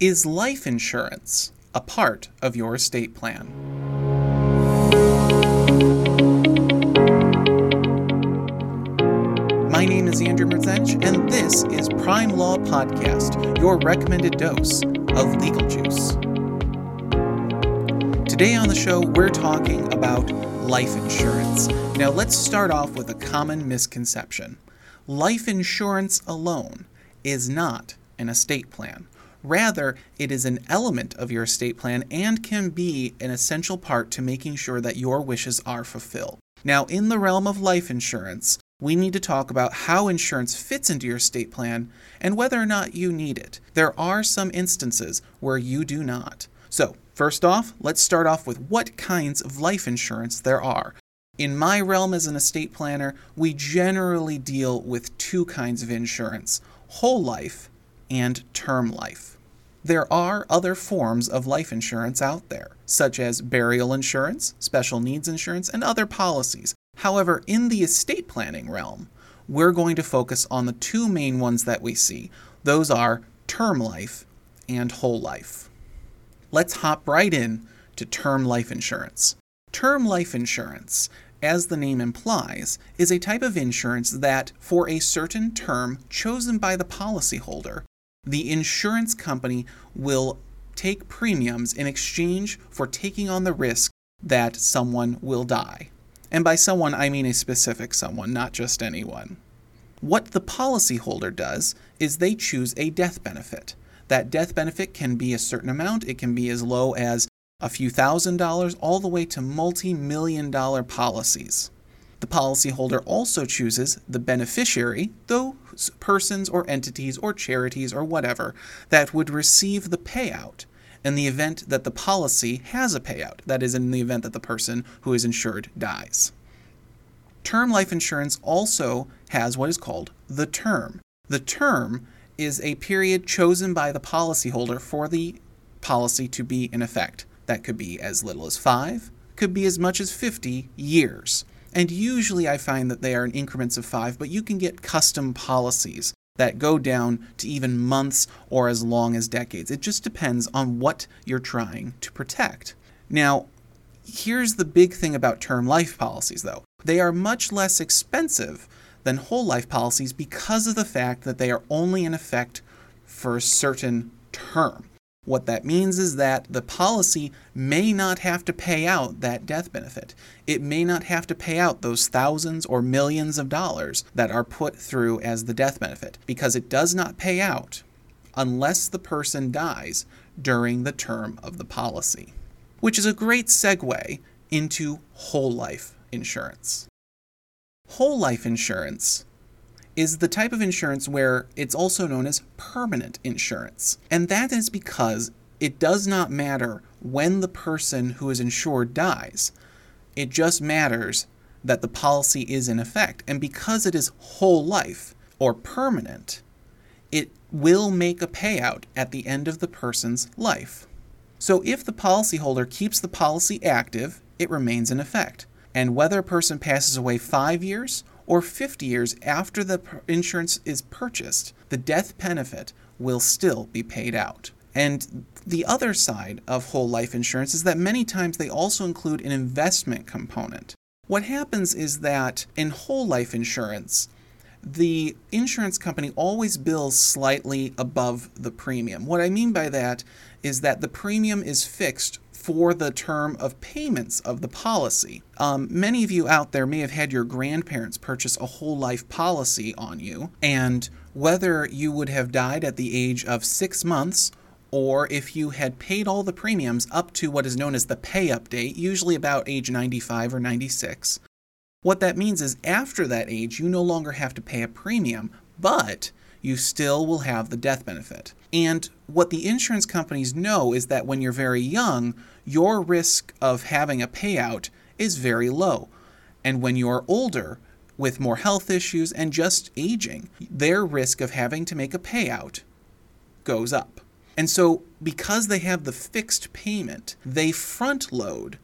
Is life insurance a part of your estate plan? My name is Andrew Mertzenich, and this is Prime Law Podcast, your recommended dose of legal juice. Today on the show, we're talking about life insurance. Now, let's start off with a common misconception life insurance alone is not an estate plan. Rather, it is an element of your estate plan and can be an essential part to making sure that your wishes are fulfilled. Now, in the realm of life insurance, we need to talk about how insurance fits into your estate plan and whether or not you need it. There are some instances where you do not. So, first off, let's start off with what kinds of life insurance there are. In my realm as an estate planner, we generally deal with two kinds of insurance whole life and term life. There are other forms of life insurance out there, such as burial insurance, special needs insurance, and other policies. However, in the estate planning realm, we're going to focus on the two main ones that we see. Those are term life and whole life. Let's hop right in to term life insurance. Term life insurance, as the name implies, is a type of insurance that, for a certain term chosen by the policyholder, the insurance company will take premiums in exchange for taking on the risk that someone will die. And by someone, I mean a specific someone, not just anyone. What the policyholder does is they choose a death benefit. That death benefit can be a certain amount, it can be as low as a few thousand dollars, all the way to multi million dollar policies. The policyholder also chooses the beneficiary, those persons or entities or charities or whatever, that would receive the payout in the event that the policy has a payout, that is, in the event that the person who is insured dies. Term life insurance also has what is called the term. The term is a period chosen by the policyholder for the policy to be in effect. That could be as little as five, could be as much as 50 years. And usually I find that they are in increments of five, but you can get custom policies that go down to even months or as long as decades. It just depends on what you're trying to protect. Now, here's the big thing about term life policies, though they are much less expensive than whole life policies because of the fact that they are only in effect for a certain term. What that means is that the policy may not have to pay out that death benefit. It may not have to pay out those thousands or millions of dollars that are put through as the death benefit because it does not pay out unless the person dies during the term of the policy. Which is a great segue into whole life insurance. Whole life insurance is the type of insurance where it's also known as permanent insurance. And that is because it does not matter when the person who is insured dies, it just matters that the policy is in effect. And because it is whole life or permanent, it will make a payout at the end of the person's life. So if the policyholder keeps the policy active, it remains in effect. And whether a person passes away five years or 50 years after the insurance is purchased, the death benefit will still be paid out. And the other side of whole life insurance is that many times they also include an investment component. What happens is that in whole life insurance, the insurance company always bills slightly above the premium. What I mean by that is that the premium is fixed for the term of payments of the policy. Um, many of you out there may have had your grandparents purchase a whole life policy on you, and whether you would have died at the age of six months or if you had paid all the premiums up to what is known as the pay up date, usually about age 95 or 96. What that means is after that age, you no longer have to pay a premium, but you still will have the death benefit. And what the insurance companies know is that when you're very young, your risk of having a payout is very low. And when you're older, with more health issues and just aging, their risk of having to make a payout goes up. And so, because they have the fixed payment, they front load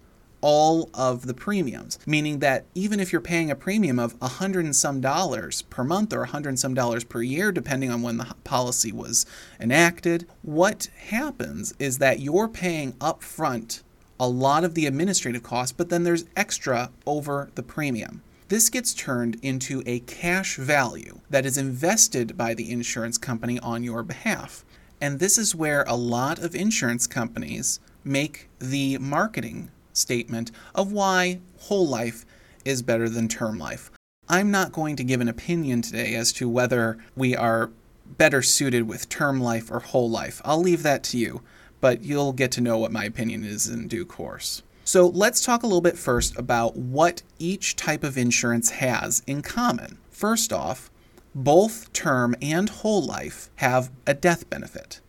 all of the premiums, meaning that even if you're paying a premium of a hundred and some dollars per month or a hundred and some dollars per year, depending on when the policy was enacted, what happens is that you're paying upfront a lot of the administrative costs, but then there's extra over the premium. This gets turned into a cash value that is invested by the insurance company on your behalf. And this is where a lot of insurance companies make the marketing statement of why whole life is better than term life. I'm not going to give an opinion today as to whether we are better suited with term life or whole life. I'll leave that to you, but you'll get to know what my opinion is in due course. So let's talk a little bit first about what each type of insurance has in common. First off, both term and whole life have a death benefit.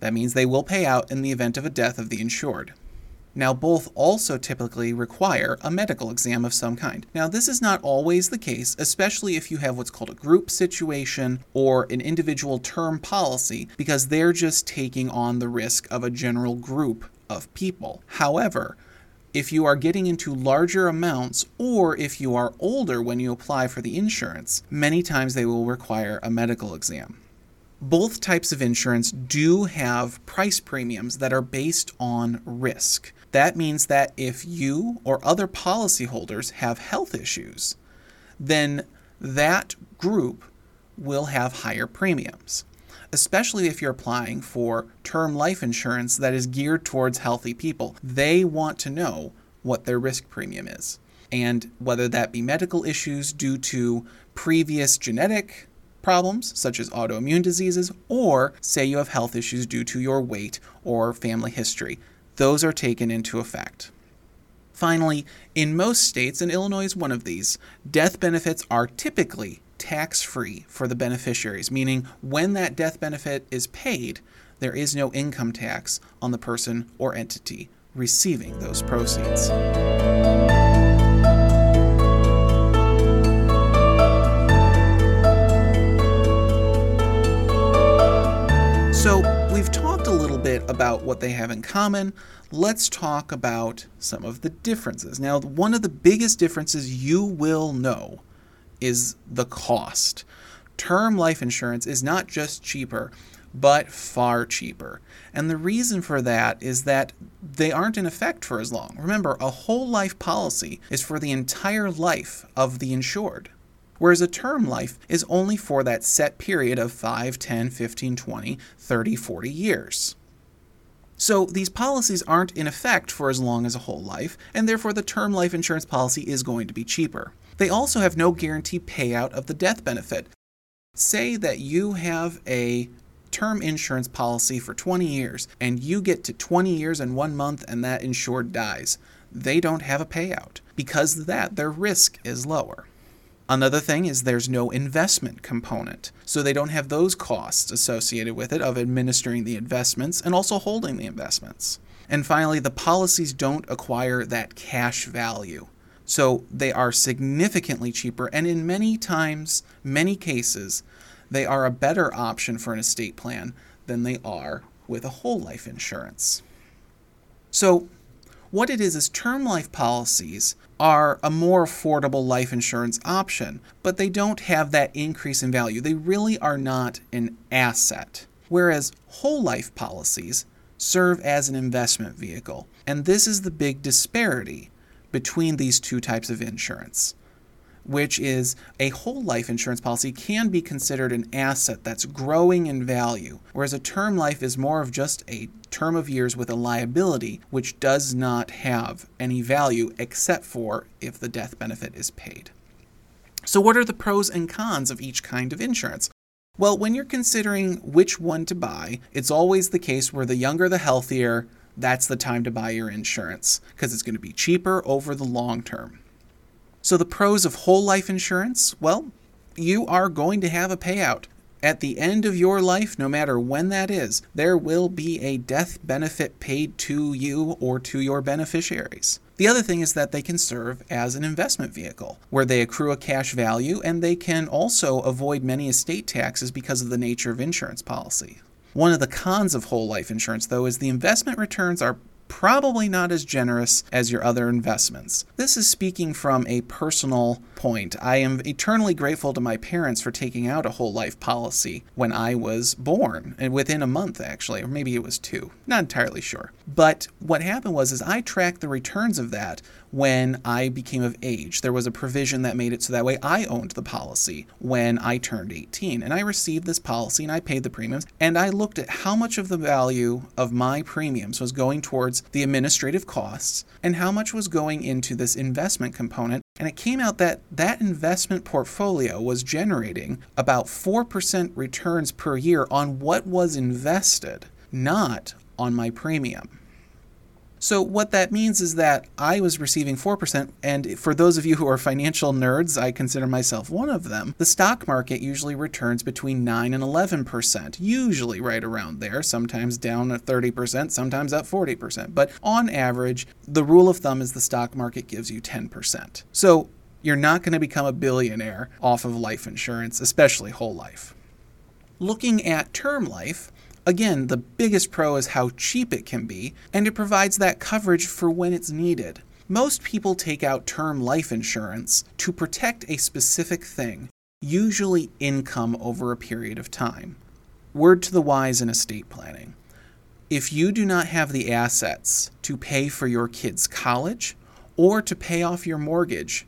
That means they will pay out in the event of a death of the insured. Now, both also typically require a medical exam of some kind. Now, this is not always the case, especially if you have what's called a group situation or an individual term policy, because they're just taking on the risk of a general group of people. However, if you are getting into larger amounts or if you are older when you apply for the insurance, many times they will require a medical exam. Both types of insurance do have price premiums that are based on risk. That means that if you or other policyholders have health issues, then that group will have higher premiums especially if you're applying for term life insurance that is geared towards healthy people. They want to know what their risk premium is. And whether that be medical issues due to previous genetic problems, such as autoimmune diseases, or say you have health issues due to your weight or family history, those are taken into effect. Finally, in most states, and Illinois is one of these, death benefits are typically tax free for the beneficiaries, meaning when that death benefit is paid, there is no income tax on the person or entity receiving those proceeds. About what they have in common. Let's talk about some of the differences. Now, one of the biggest differences you will know is the cost. Term life insurance is not just cheaper, but far cheaper. And the reason for that is that they aren't in effect for as long. Remember, a whole life policy is for the entire life of the insured, whereas a term life is only for that set period of 5, 10, 15, 20, 30, 40 years. So these policies aren't in effect for as long as a whole life, and therefore the term life insurance policy is going to be cheaper. They also have no guarantee payout of the death benefit. Say that you have a term insurance policy for 20 years and you get to 20 years and one month and that insured dies. They don't have a payout. Because of that, their risk is lower. Another thing is there's no investment component. So they don't have those costs associated with it of administering the investments and also holding the investments. And finally, the policies don't acquire that cash value. So they are significantly cheaper, and in many times, many cases, they are a better option for an estate plan than they are with a whole life insurance. So, what it is is term life policies are a more affordable life insurance option, but they don't have that increase in value. They really are not an asset. Whereas whole life policies serve as an investment vehicle. And this is the big disparity between these two types of insurance, which is a whole life insurance policy can be considered an asset that's growing in value, whereas a term life is more of just a term of years with a liability which does not have any value except for if the death benefit is paid. So, what are the pros and cons of each kind of insurance? Well, when you're considering which one to buy, it's always the case where the younger the healthier, that's the time to buy your insurance because it's going to be cheaper over the long term. So, the pros of whole life insurance well, you are going to have a payout. At the end of your life, no matter when that is, there will be a death benefit paid to you or to your beneficiaries. The other thing is that they can serve as an investment vehicle where they accrue a cash value and they can also avoid many estate taxes because of the nature of insurance policy. One of the cons of whole life insurance, though, is the investment returns are probably not as generous as your other investments. This is speaking from a personal point. I am eternally grateful to my parents for taking out a whole life policy when I was born, and within a month actually, or maybe it was two. Not entirely sure. But what happened was is I tracked the returns of that when I became of age. There was a provision that made it so that way I owned the policy when I turned 18. And I received this policy and I paid the premiums. And I looked at how much of the value of my premiums was going towards the administrative costs and how much was going into this investment component. And it came out that that investment portfolio was generating about 4% returns per year on what was invested, not on my premium. So, what that means is that I was receiving 4%, and for those of you who are financial nerds, I consider myself one of them, the stock market usually returns between 9 and 11%, usually right around there, sometimes down at 30%, sometimes up 40%. But on average, the rule of thumb is the stock market gives you 10%. So, you're not going to become a billionaire off of life insurance, especially whole life. Looking at term life, Again, the biggest pro is how cheap it can be, and it provides that coverage for when it's needed. Most people take out term life insurance to protect a specific thing, usually income over a period of time. Word to the wise in estate planning. If you do not have the assets to pay for your kids' college or to pay off your mortgage,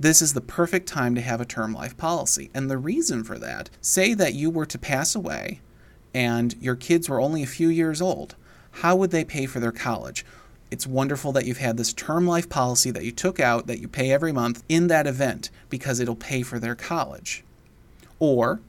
this is the perfect time to have a term life policy. And the reason for that, say that you were to pass away and your kids were only a few years old, how would they pay for their college? It's wonderful that you've had this term life policy that you took out that you pay every month in that event because it'll pay for their college. Or,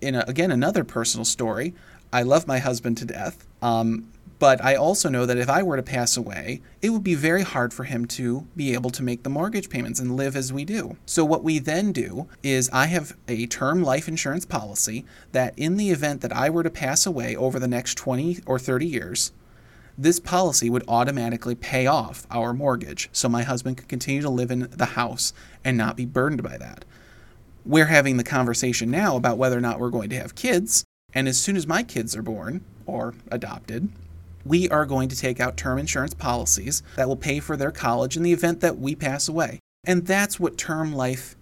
in a, again another personal story, I love my husband to death. Um, but I also know that if I were to pass away, it would be very hard for him to be able to make the mortgage payments and live as we do. So, what we then do is I have a term life insurance policy that, in the event that I were to pass away over the next 20 or 30 years, this policy would automatically pay off our mortgage so my husband could continue to live in the house and not be burdened by that. We're having the conversation now about whether or not we're going to have kids, and as soon as my kids are born or adopted, we are going to take out term insurance policies that will pay for their college in the event that we pass away. And that's what term life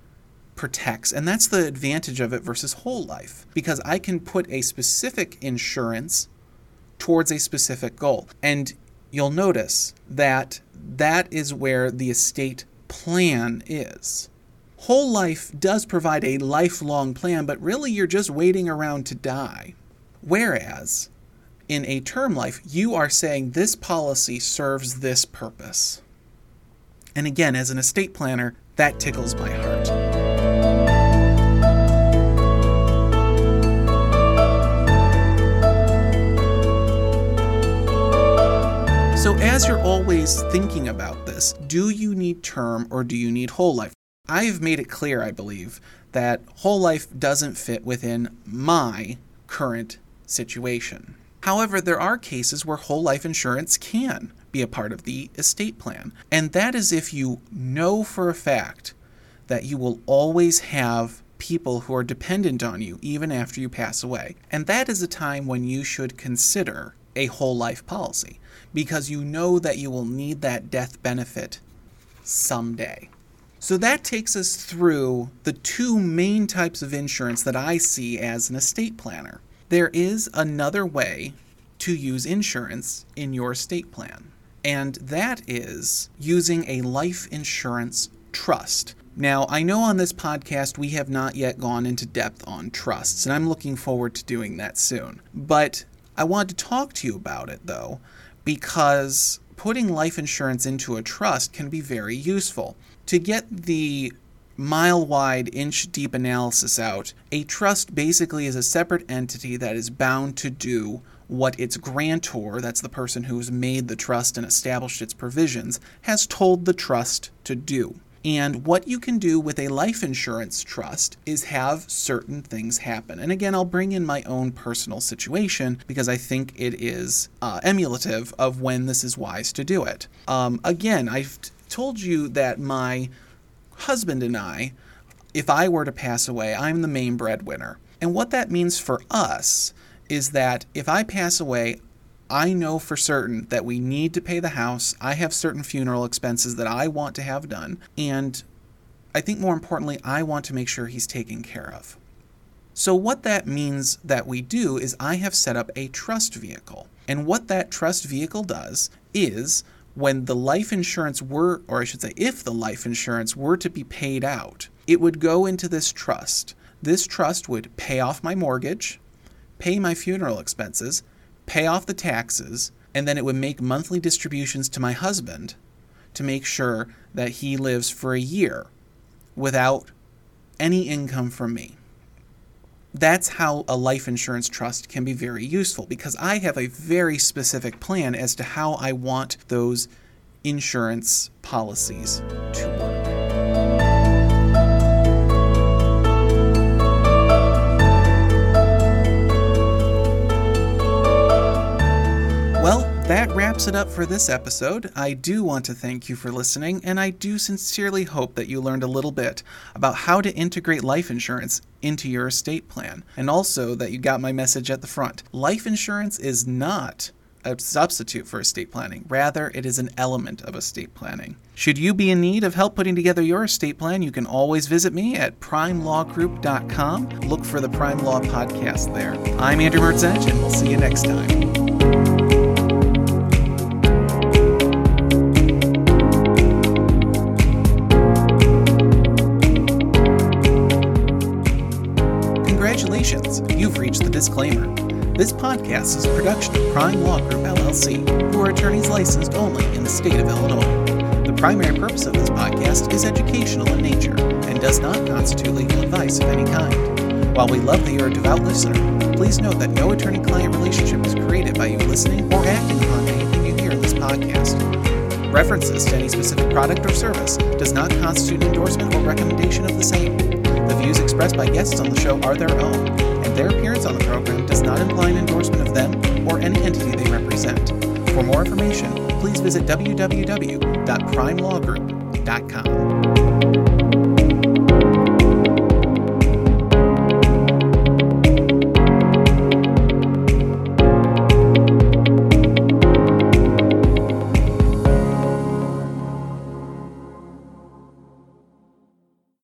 protects. And that's the advantage of it versus whole life, because I can put a specific insurance towards a specific goal. And you'll notice that that is where the estate plan is. Whole life does provide a lifelong plan, but really you're just waiting around to die. Whereas in a term life, you are saying this policy serves this purpose. And again, as an estate planner, that tickles my heart. So, as you're always thinking about this, do you need term or do you need whole life? I've made it clear, I believe, that whole life doesn't fit within my current situation. However, there are cases where whole life insurance can be a part of the estate plan, and that is if you know for a fact that you will always have people who are dependent on you even after you pass away. And that is a time when you should consider a whole life policy because you know that you will need that death benefit someday. So that takes us through the two main types of insurance that I see as an estate planner. There is another way to use insurance in your estate plan, and that is using a life insurance trust. Now, I know on this podcast we have not yet gone into depth on trusts, and I'm looking forward to doing that soon. But I wanted to talk to you about it though, because putting life insurance into a trust can be very useful. To get the mile wide, inch deep analysis out, a trust basically is a separate entity that is bound to do what its grantor, that's the person who's made the trust and established its provisions, has told the trust to do. And what you can do with a life insurance trust is have certain things happen. And again, I'll bring in my own personal situation because I think it is uh, emulative of when this is wise to do it. Um, again, I've t- told you that my husband and I, if I were to pass away, I'm the main breadwinner. And what that means for us is that if I pass away, I know for certain that we need to pay the house. I have certain funeral expenses that I want to have done. And I think more importantly, I want to make sure he's taken care of. So, what that means that we do is I have set up a trust vehicle. And what that trust vehicle does is when the life insurance were, or I should say, if the life insurance were to be paid out, it would go into this trust. This trust would pay off my mortgage, pay my funeral expenses, pay off the taxes, and then it would make monthly distributions to my husband to make sure that he lives for a year without any income from me. That's how a life insurance trust can be very useful because I have a very specific plan as to how I want those insurance policies to work. That wraps it up for this episode. I do want to thank you for listening, and I do sincerely hope that you learned a little bit about how to integrate life insurance into your estate plan, and also that you got my message at the front. Life insurance is not a substitute for estate planning. Rather, it is an element of estate planning. Should you be in need of help putting together your estate plan, you can always visit me at primelawgroup.com. Look for the Prime Law Podcast there. I'm Andrew Mertzenich, and we'll see you next time. Disclaimer. This podcast is a production of Prime Law Group LLC, who are attorneys licensed only in the state of Illinois. The primary purpose of this podcast is educational in nature and does not constitute legal advice of any kind. While we love that you're a devout listener, please note that no attorney client relationship is created by you listening or acting upon anything you hear in this podcast. References to any specific product or service does not constitute endorsement or recommendation of the same. The views expressed by guests on the show are their own their appearance on the program does not imply an endorsement of them or any entity they represent. For more information, please visit www.primelawgroup.com.